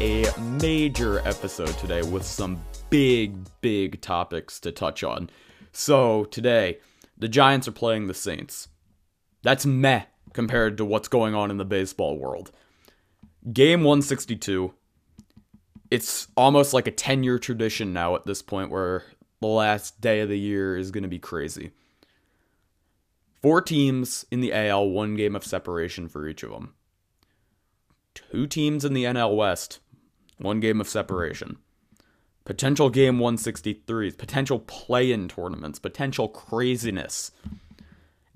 a major episode today with some big, big topics to touch on. So, today, the Giants are playing the Saints. That's meh compared to what's going on in the baseball world. Game 162. It's almost like a 10 year tradition now at this point where the last day of the year is going to be crazy. Four teams in the AL, one game of separation for each of them. Two teams in the NL West, one game of separation. Potential game 163s, potential play in tournaments, potential craziness.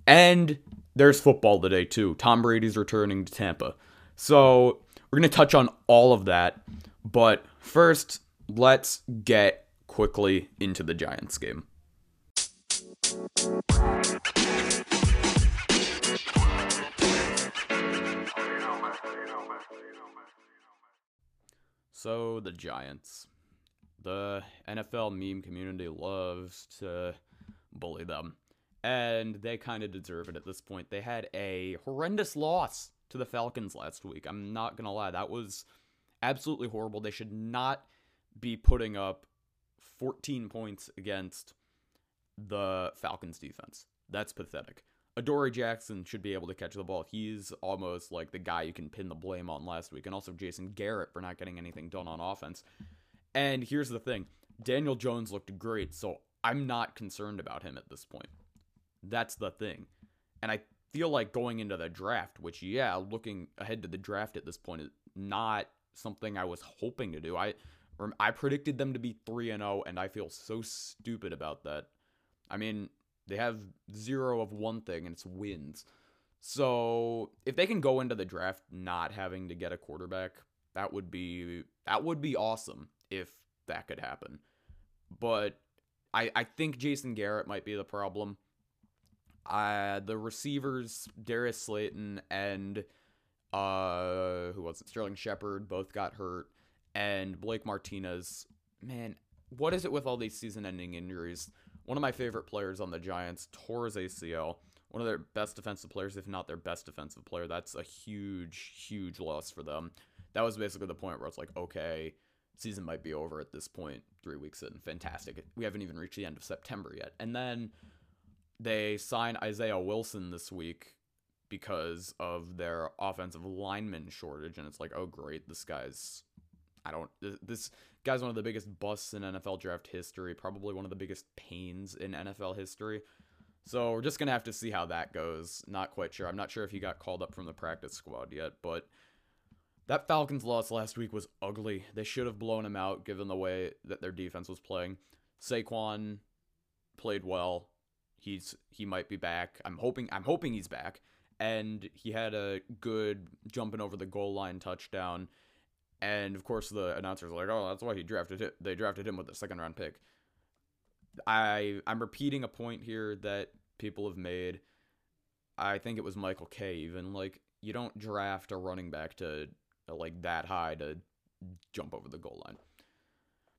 And there's football today, too. Tom Brady's returning to Tampa. So we're going to touch on all of that. But first, let's get quickly into the Giants game. So, the Giants. The NFL meme community loves to bully them. And they kind of deserve it at this point. They had a horrendous loss to the Falcons last week. I'm not going to lie. That was absolutely horrible. They should not be putting up 14 points against the Falcons defense. That's pathetic. Adoree Jackson should be able to catch the ball. He's almost like the guy you can pin the blame on last week, and also Jason Garrett for not getting anything done on offense. And here's the thing Daniel Jones looked great, so I'm not concerned about him at this point. That's the thing. And I feel like going into the draft, which, yeah, looking ahead to the draft at this point is not something I was hoping to do. I I predicted them to be 3 and 0 and I feel so stupid about that. I mean, they have zero of one thing and it's wins. So, if they can go into the draft not having to get a quarterback, that would be that would be awesome if that could happen. But I I think Jason Garrett might be the problem. Uh the receivers Darius Slayton and uh who was it? Sterling Shepard both got hurt and Blake Martinez, man, what is it with all these season-ending injuries? One of my favorite players on the Giants tore his ACL. One of their best defensive players, if not their best defensive player. That's a huge, huge loss for them. That was basically the point where it's like, okay, season might be over at this point. Three weeks in, fantastic. We haven't even reached the end of September yet. And then they sign Isaiah Wilson this week because of their offensive lineman shortage, and it's like, oh great, this guy's I don't. This guy's one of the biggest busts in NFL draft history, probably one of the biggest pains in NFL history. So we're just gonna have to see how that goes. Not quite sure. I'm not sure if he got called up from the practice squad yet, but that Falcons loss last week was ugly. They should have blown him out given the way that their defense was playing. Saquon played well. He's he might be back. I'm hoping I'm hoping he's back. And he had a good jumping over the goal line touchdown and of course, the announcers are like, "Oh, that's why he drafted it. They drafted him with the second round pick." I I'm repeating a point here that people have made. I think it was Michael Kay even like you don't draft a running back to like that high to jump over the goal line.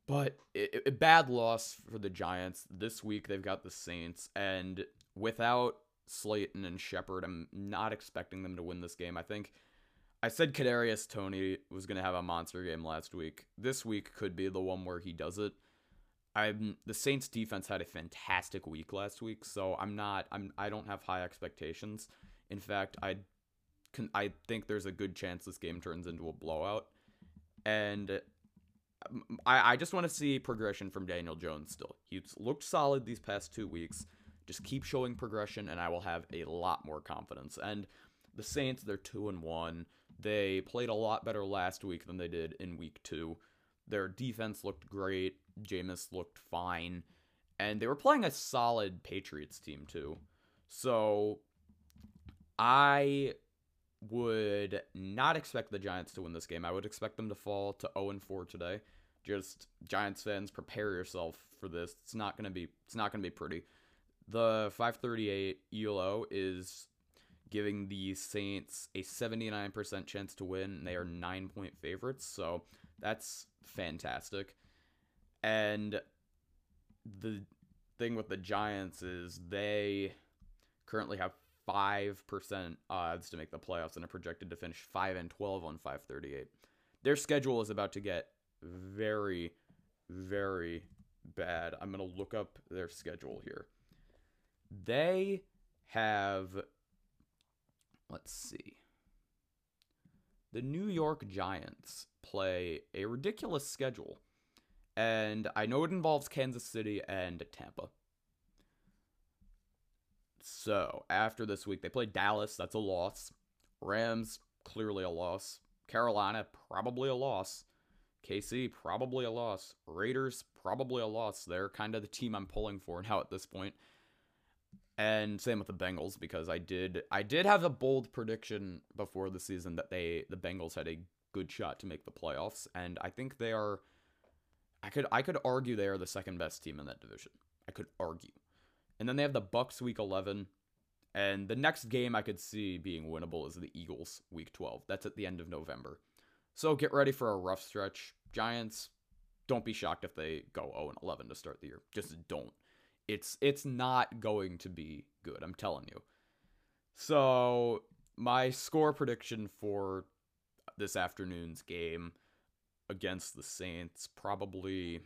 But a bad loss for the Giants this week. They've got the Saints, and without Slayton and Shepard, I'm not expecting them to win this game. I think I said Kadarius Toney was gonna have a monster game last week. This week could be the one where he does it. I'm the Saints defense had a fantastic week last week, so I'm not I'm I don't have high expectations. In fact, I can I think there's a good chance this game turns into a blowout. And um, I, I just want to see progression from Daniel Jones still. He's looked solid these past two weeks. Just keep showing progression and I will have a lot more confidence. And the Saints, they're two and one. They played a lot better last week than they did in week two. Their defense looked great. Jameis looked fine. And they were playing a solid Patriots team, too. So I would not expect the Giants to win this game. I would expect them to fall to 0 4 today. Just Giants fans, prepare yourself for this. It's not gonna be it's not gonna be pretty. The 538 ELO is giving the Saints a 79% chance to win. They are nine point favorites, so that's fantastic. And the thing with the Giants is they currently have 5% odds to make the playoffs and are projected to finish 5 and 12 on 538. Their schedule is about to get very, very bad. I'm going to look up their schedule here. They have, let's see. The New York Giants play a ridiculous schedule. And I know it involves Kansas City and Tampa. So, after this week, they play Dallas. That's a loss. Rams, clearly a loss. Carolina, probably a loss. KC, probably a loss. Raiders, probably a loss. They're kind of the team I'm pulling for now at this point. And same with the Bengals because I did I did have a bold prediction before the season that they the Bengals had a good shot to make the playoffs and I think they are I could I could argue they are the second best team in that division. I could argue. And then they have the Bucks week 11 and the next game I could see being winnable is the Eagles week 12. That's at the end of November. So get ready for a rough stretch. Giants, don't be shocked if they go 0 and 11 to start the year. Just don't. It's it's not going to be good, I'm telling you. So, my score prediction for this afternoon's game against the Saints probably if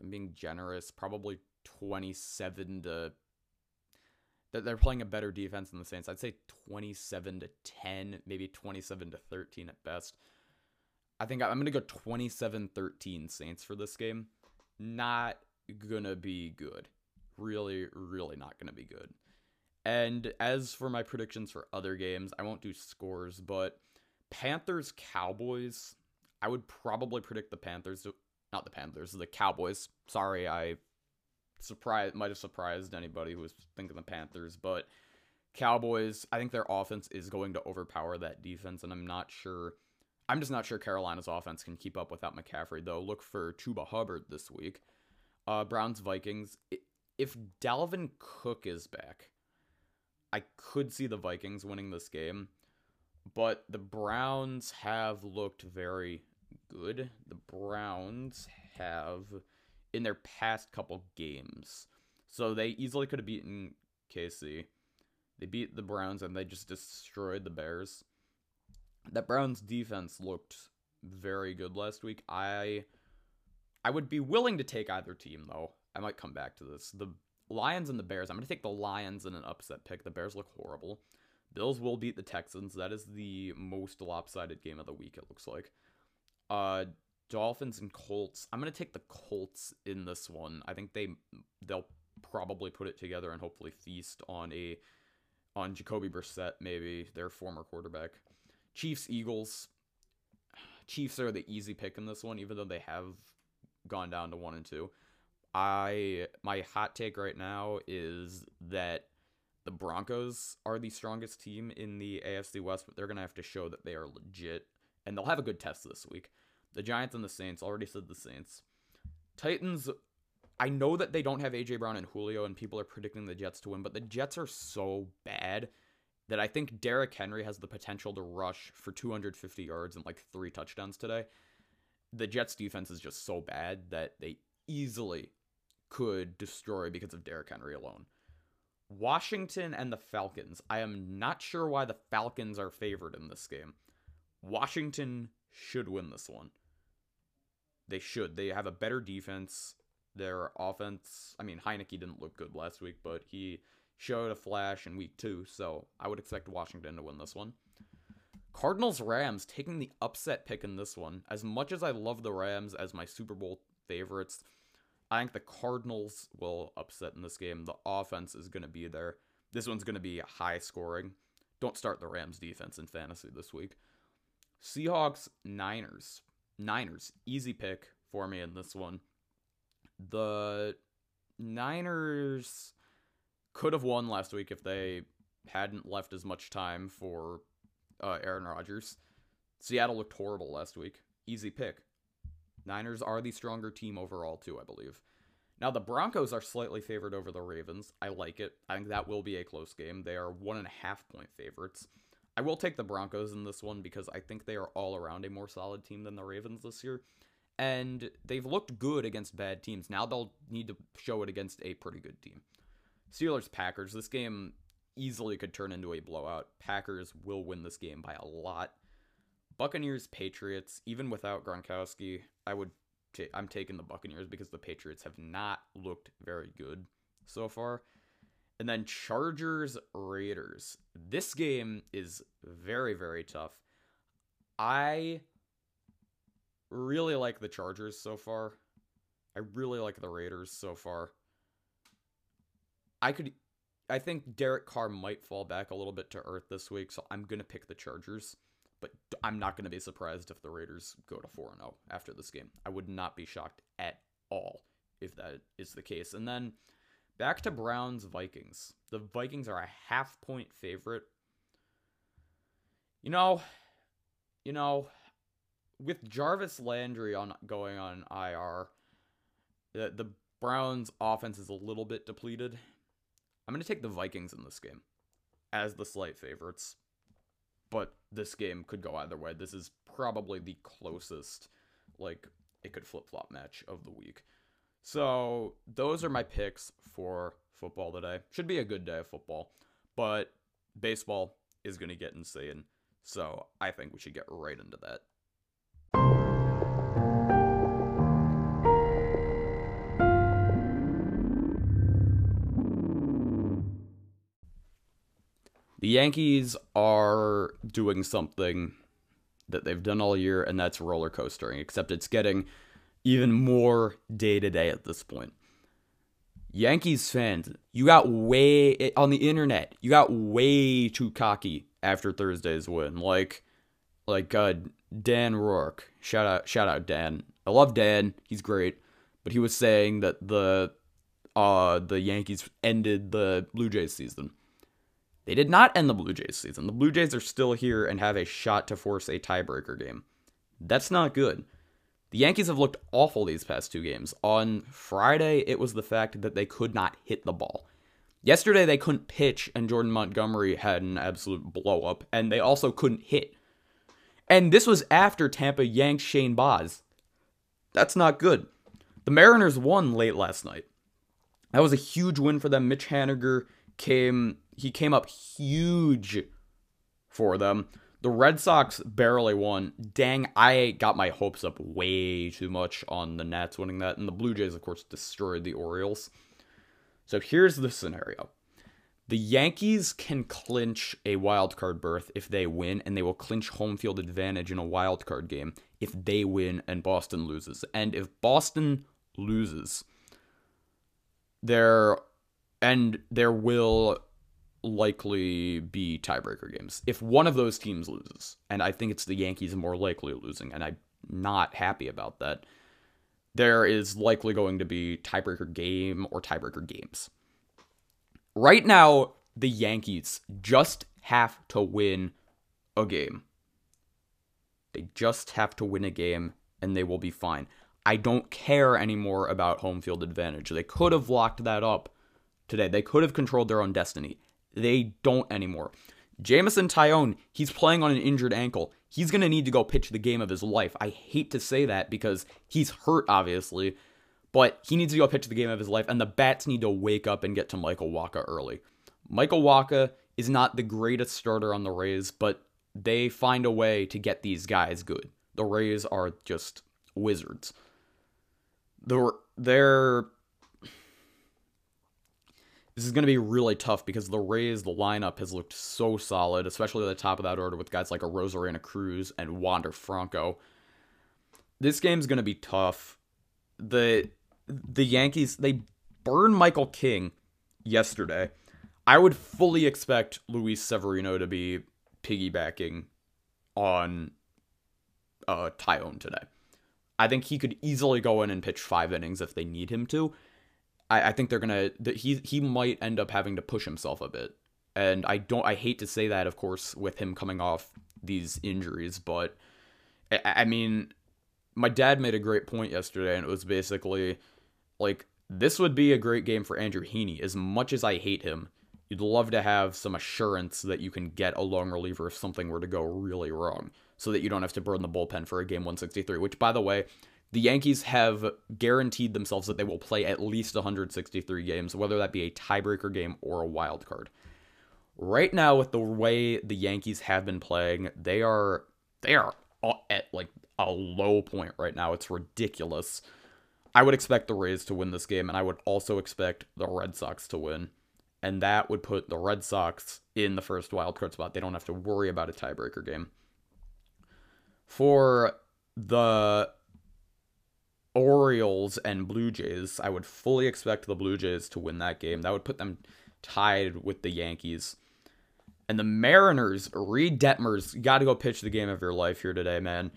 I'm being generous, probably 27 to that they're playing a better defense than the Saints. I'd say 27 to 10, maybe 27 to 13 at best. I think I'm going to go 27-13 Saints for this game. Not to be good. Really really not to be good. And as for my predictions for other games, I won't do scores, but Panthers Cowboys, I would probably predict the Panthers, not the Panthers, the Cowboys. Sorry, I surprised might have surprised anybody who was thinking the Panthers, but Cowboys, I think their offense is going to overpower that defense, and I'm not sure. I'm just not sure Carolina's offense can keep up without McCaffrey, though. Look for Chuba Hubbard this week. Uh, Browns Vikings. If Dalvin Cook is back, I could see the Vikings winning this game, but the Browns have looked very good. The Browns have in their past couple games. So they easily could have beaten KC. They beat the Browns and they just destroyed the Bears. That Browns defense looked very good last week. I I would be willing to take either team though. I might come back to this. The Lions and the Bears. I'm going to take the Lions in an upset pick. The Bears look horrible. Bills will beat the Texans. That is the most lopsided game of the week it looks like. Uh Dolphins and Colts. I'm gonna take the Colts in this one. I think they they'll probably put it together and hopefully feast on a on Jacoby Brissett, maybe their former quarterback. Chiefs Eagles. Chiefs are the easy pick in this one, even though they have gone down to one and two. I my hot take right now is that the Broncos are the strongest team in the AFC West, but they're gonna have to show that they are legit, and they'll have a good test this week. The Giants and the Saints already said the Saints. Titans, I know that they don't have AJ Brown and Julio, and people are predicting the Jets to win, but the Jets are so bad that I think Derrick Henry has the potential to rush for 250 yards and like three touchdowns today. The Jets defense is just so bad that they easily could destroy because of Derrick Henry alone. Washington and the Falcons. I am not sure why the Falcons are favored in this game. Washington should win this one. They should. They have a better defense. Their offense, I mean, Heinicke didn't look good last week, but he showed a flash in week two, so I would expect Washington to win this one. Cardinals Rams taking the upset pick in this one. As much as I love the Rams as my Super Bowl favorites, I think the Cardinals will upset in this game. The offense is going to be there. This one's going to be high scoring. Don't start the Rams defense in fantasy this week. Seahawks Niners. Niners, easy pick for me in this one. The Niners could have won last week if they hadn't left as much time for uh, Aaron Rodgers. Seattle looked horrible last week. Easy pick. Niners are the stronger team overall, too, I believe. Now, the Broncos are slightly favored over the Ravens. I like it. I think that will be a close game. They are one and a half point favorites. I will take the Broncos in this one because I think they are all around a more solid team than the Ravens this year. And they've looked good against bad teams. Now they'll need to show it against a pretty good team. Steelers Packers. This game easily could turn into a blowout. Packers will win this game by a lot. Buccaneers Patriots, even without Gronkowski, I would I'm taking the Buccaneers because the Patriots have not looked very good so far. And then Chargers Raiders. This game is very very tough. I really like the Chargers so far. I really like the Raiders so far. I could I think Derek Carr might fall back a little bit to earth this week, so I'm going to pick the Chargers. But I'm not going to be surprised if the Raiders go to 4 0 after this game. I would not be shocked at all if that is the case. And then back to Browns Vikings. The Vikings are a half point favorite. You know, you know, with Jarvis Landry on going on IR, the, the Browns offense is a little bit depleted. I'm going to take the Vikings in this game as the slight favorites but this game could go either way. This is probably the closest, like, it could flip flop match of the week. So, those are my picks for football today. Should be a good day of football, but baseball is going to get insane. So, I think we should get right into that. The Yankees are doing something that they've done all year, and that's roller coastering, except it's getting even more day to day at this point. Yankees fans, you got way on the internet, you got way too cocky after Thursday's win. Like like uh Dan Rourke. Shout out shout out Dan. I love Dan. He's great. But he was saying that the uh the Yankees ended the Blue Jays season. They did not end the Blue Jays season. The Blue Jays are still here and have a shot to force a tiebreaker game. That's not good. The Yankees have looked awful these past two games. On Friday, it was the fact that they could not hit the ball. Yesterday, they couldn't pitch, and Jordan Montgomery had an absolute blow up, and they also couldn't hit. And this was after Tampa yanked Shane Baz. That's not good. The Mariners won late last night. That was a huge win for them. Mitch Haniger came he came up huge for them. The Red Sox barely won. Dang, I got my hopes up way too much on the Nats winning that. And the Blue Jays, of course, destroyed the Orioles. So here's the scenario the Yankees can clinch a wild card berth if they win, and they will clinch home field advantage in a wild card game if they win and Boston loses. And if Boston loses, there and there will likely be tiebreaker games. If one of those teams loses, and I think it's the Yankees more likely losing, and I'm not happy about that, there is likely going to be tiebreaker game or tiebreaker games. Right now, the Yankees just have to win a game. They just have to win a game and they will be fine. I don't care anymore about home field advantage. They could have locked that up today. They could have controlled their own destiny. They don't anymore. Jameson Taillon, he's playing on an injured ankle. He's going to need to go pitch the game of his life. I hate to say that because he's hurt, obviously, but he needs to go pitch the game of his life, and the bats need to wake up and get to Michael Wacha early. Michael Wacha is not the greatest starter on the Rays, but they find a way to get these guys good. The Rays are just wizards. They're, they're this is going to be really tough because the Rays, the lineup has looked so solid, especially at the top of that order with guys like a Arozarena Cruz and Wander Franco. This game's going to be tough. The the Yankees they burned Michael King yesterday. I would fully expect Luis Severino to be piggybacking on uh Taillon today. I think he could easily go in and pitch five innings if they need him to. I, I think they're gonna he he might end up having to push himself a bit. And I don't I hate to say that, of course, with him coming off these injuries, but I, I mean, my dad made a great point yesterday, and it was basically like this would be a great game for Andrew Heaney. As much as I hate him, you'd love to have some assurance that you can get a long reliever if something were to go really wrong, so that you don't have to burn the bullpen for a game 163. Which, by the way, the Yankees have guaranteed themselves that they will play at least 163 games, whether that be a tiebreaker game or a wild card. Right now, with the way the Yankees have been playing, they are they are at like a low point right now. It's ridiculous. I would expect the Rays to win this game, and I would also expect the Red Sox to win. And that would put the Red Sox in the first wild card spot. They don't have to worry about a tiebreaker game. For the Orioles and Blue Jays, I would fully expect the Blue Jays to win that game. That would put them tied with the Yankees. And the Mariners, Reid Detmers, got to go pitch the game of your life here today, man.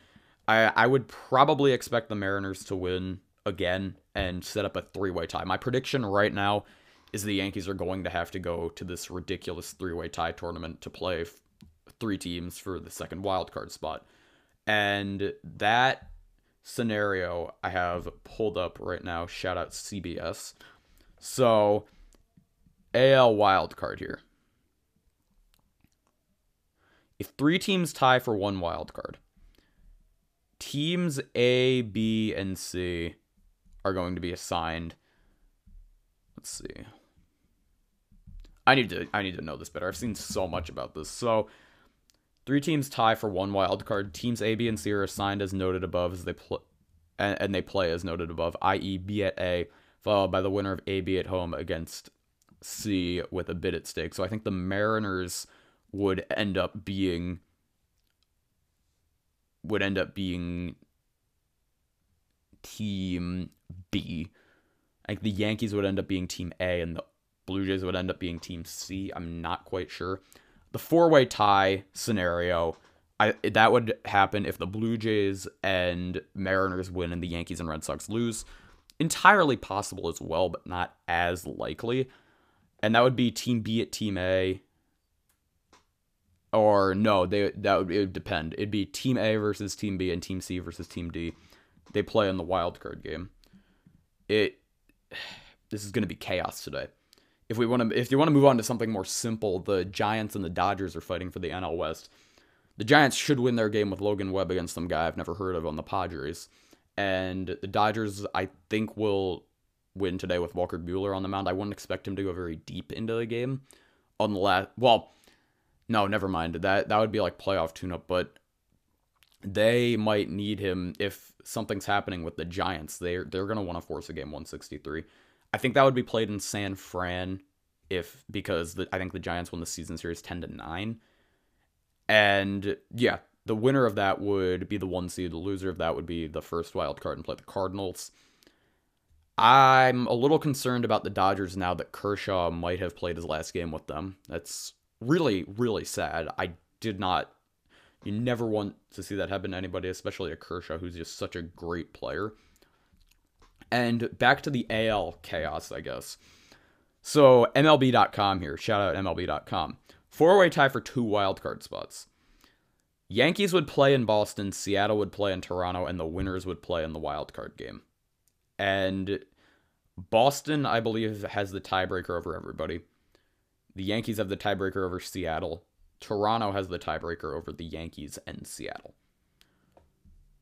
I I would probably expect the Mariners to win again and set up a three-way tie. My prediction right now is the Yankees are going to have to go to this ridiculous three-way tie tournament to play f- three teams for the second wild card spot. And that scenario I have pulled up right now. Shout out CBS. So, AL wild card here. If three teams tie for one wild card, teams A, B, and C are going to be assigned. Let's see. I need to I need to know this better. I've seen so much about this. So, Three teams tie for one wild card. Teams A, B, and C are assigned as noted above as they play, and, and they play as noted above, i.e., B at A, followed by the winner of A, B at home against C with a bid at stake. So I think the Mariners would end up being would end up being team B. I think the Yankees would end up being team A and the Blue Jays would end up being team C. I'm not quite sure the four way tie scenario, I that would happen if the Blue Jays and Mariners win and the Yankees and Red Sox lose. Entirely possible as well, but not as likely. And that would be Team B at Team A. Or no, they that would, it would depend. It'd be Team A versus Team B and Team C versus Team D. They play in the wild card game. It this is going to be chaos today if we want to if you want to move on to something more simple, the Giants and the Dodgers are fighting for the NL West. The Giants should win their game with Logan Webb against some guy I've never heard of on the Padres. And the Dodgers, I think, will win today with Walker Buehler on the mound. I wouldn't expect him to go very deep into the game. Unless, well, no, never mind. That that would be like playoff tune-up, but they might need him if something's happening with the Giants. They're they're gonna want to force a game 163. I think that would be played in San Fran if because the, I think the Giants won the season series 10 to 9. And yeah, the winner of that would be the one seed. The loser of that would be the first wild card and play the Cardinals. I'm a little concerned about the Dodgers now that Kershaw might have played his last game with them. That's really, really sad. I did not. You never want to see that happen to anybody, especially a Kershaw who's just such a great player. And back to the AL chaos, I guess. So MLB.com here. Shout out MLB.com. Four way tie for two wildcard spots. Yankees would play in Boston, Seattle would play in Toronto, and the winners would play in the wildcard game. And Boston, I believe, has the tiebreaker over everybody. The Yankees have the tiebreaker over Seattle. Toronto has the tiebreaker over the Yankees and Seattle.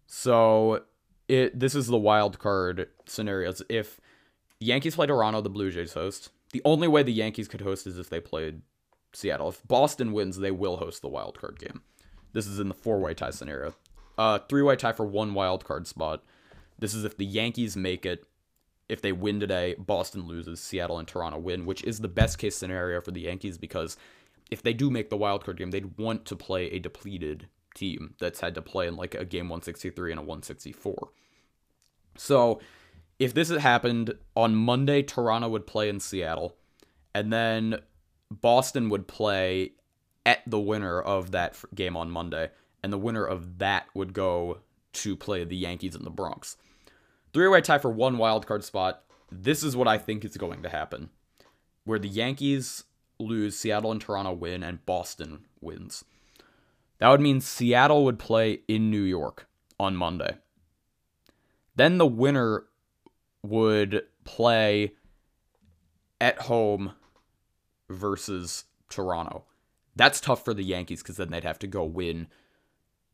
So it this is the wild card scenarios. If Yankees play Toronto, the Blue Jays host. The only way the Yankees could host is if they played Seattle. If Boston wins, they will host the wild card game. This is in the four way tie scenario. Uh, three way tie for one wild card spot. This is if the Yankees make it. If they win today, Boston loses, Seattle and Toronto win, which is the best case scenario for the Yankees because if they do make the wild card game, they'd want to play a depleted team that's had to play in like a game 163 and a 164. So if this had happened on Monday, Toronto would play in Seattle, and then Boston would play at the winner of that game on Monday, and the winner of that would go to play the Yankees in the Bronx. Three way tie for one wild card spot. This is what I think is going to happen. Where the Yankees lose, Seattle and Toronto win, and Boston wins. That would mean Seattle would play in New York on Monday. Then the winner would play at home versus Toronto. That's tough for the Yankees because then they'd have to go win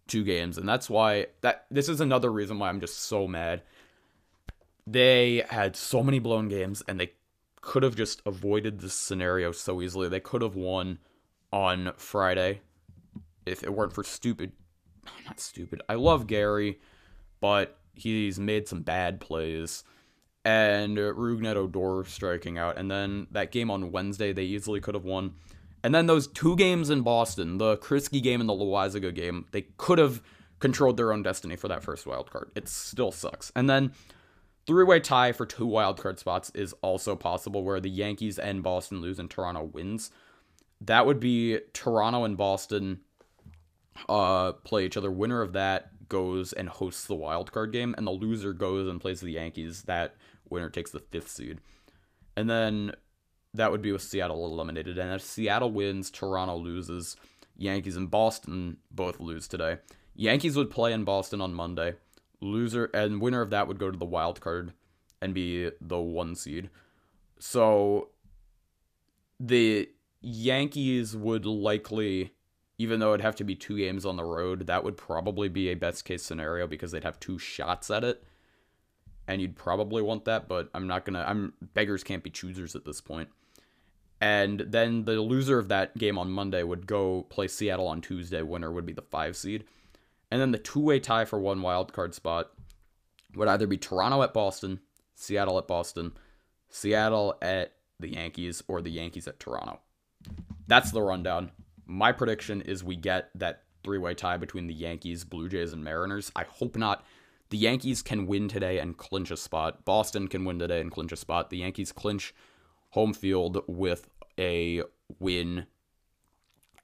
two games, and that's why that this is another reason why I'm just so mad. They had so many blown games, and they could have just avoided this scenario so easily. They could have won on Friday if it weren't for stupid. Not stupid. I love Gary, but he's made some bad plays. And Rougned Odor striking out. And then that game on Wednesday, they easily could have won. And then those two games in Boston, the Kriske game and the Loaisiga game, they could have controlled their own destiny for that first wild card. It still sucks. And then three-way tie for two wild card spots is also possible where the Yankees and Boston lose and Toronto wins. That would be Toronto and Boston uh, play each other. Winner of that goes and hosts the wild card game, and the loser goes and plays the Yankees. That winner takes the fifth seed. And then that would be with Seattle eliminated. And if Seattle wins, Toronto loses. Yankees and Boston both lose today. Yankees would play in Boston on Monday. Loser and winner of that would go to the wild card and be the one seed. So the Yankees would likely, even though it'd have to be two games on the road, that would probably be a best case scenario because they'd have two shots at it. And you'd probably want that, but I'm not gonna. I'm beggars can't be choosers at this point. And then the loser of that game on Monday would go play Seattle on Tuesday. Winner would be the five seed. And then the two way tie for one wild card spot would either be Toronto at Boston, Seattle at Boston, Seattle at the Yankees, or the Yankees at Toronto. That's the rundown. My prediction is we get that three way tie between the Yankees, Blue Jays, and Mariners. I hope not. The Yankees can win today and clinch a spot. Boston can win today and clinch a spot. The Yankees clinch home field with a win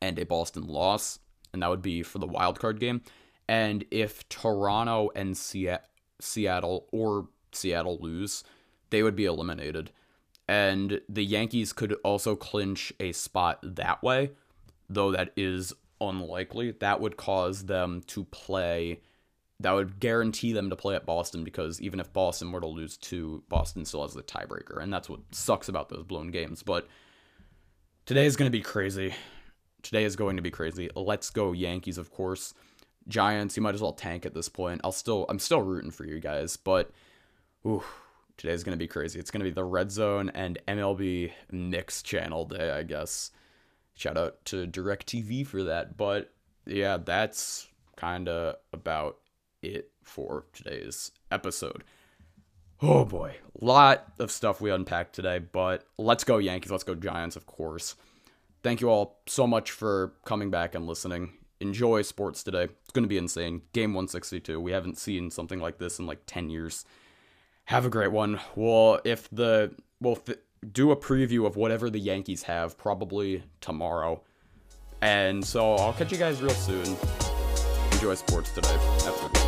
and a Boston loss, and that would be for the wild card game. And if Toronto and Seattle or Seattle lose, they would be eliminated. And the Yankees could also clinch a spot that way, though that is unlikely. That would cause them to play that would guarantee them to play at Boston because even if Boston were to lose two, Boston still has the tiebreaker, and that's what sucks about those blown games. But today is going to be crazy. Today is going to be crazy. Let's go Yankees, of course. Giants, you might as well tank at this point. I'll still, I'm still rooting for you guys, but ooh, today's going to be crazy. It's going to be the Red Zone and MLB Knicks channel day, I guess. Shout out to DirecTV for that. But yeah, that's kind of about it for today's episode. Oh boy, lot of stuff we unpacked today, but let's go Yankees, let's go Giants, of course. Thank you all so much for coming back and listening. Enjoy sports today. It's going to be insane. Game 162. We haven't seen something like this in like 10 years. Have a great one. Well, if the we'll do a preview of whatever the Yankees have probably tomorrow. And so I'll catch you guys real soon. Enjoy sports today.